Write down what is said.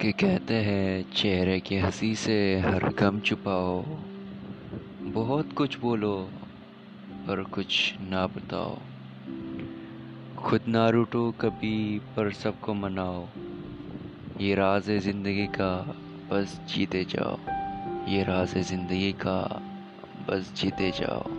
कि कहते हैं, चेहरे की हँसी से हर गम छुपाओ। बहुत कुछ बोलो, पर कुछ ना बताओ। खुद ना रूटो कभी, पर सबको मनाओ। ये राज है ज़िंदगी का, बस जीते जाओ। ये राज है ज़िंदगी का, बस जीते जाओ।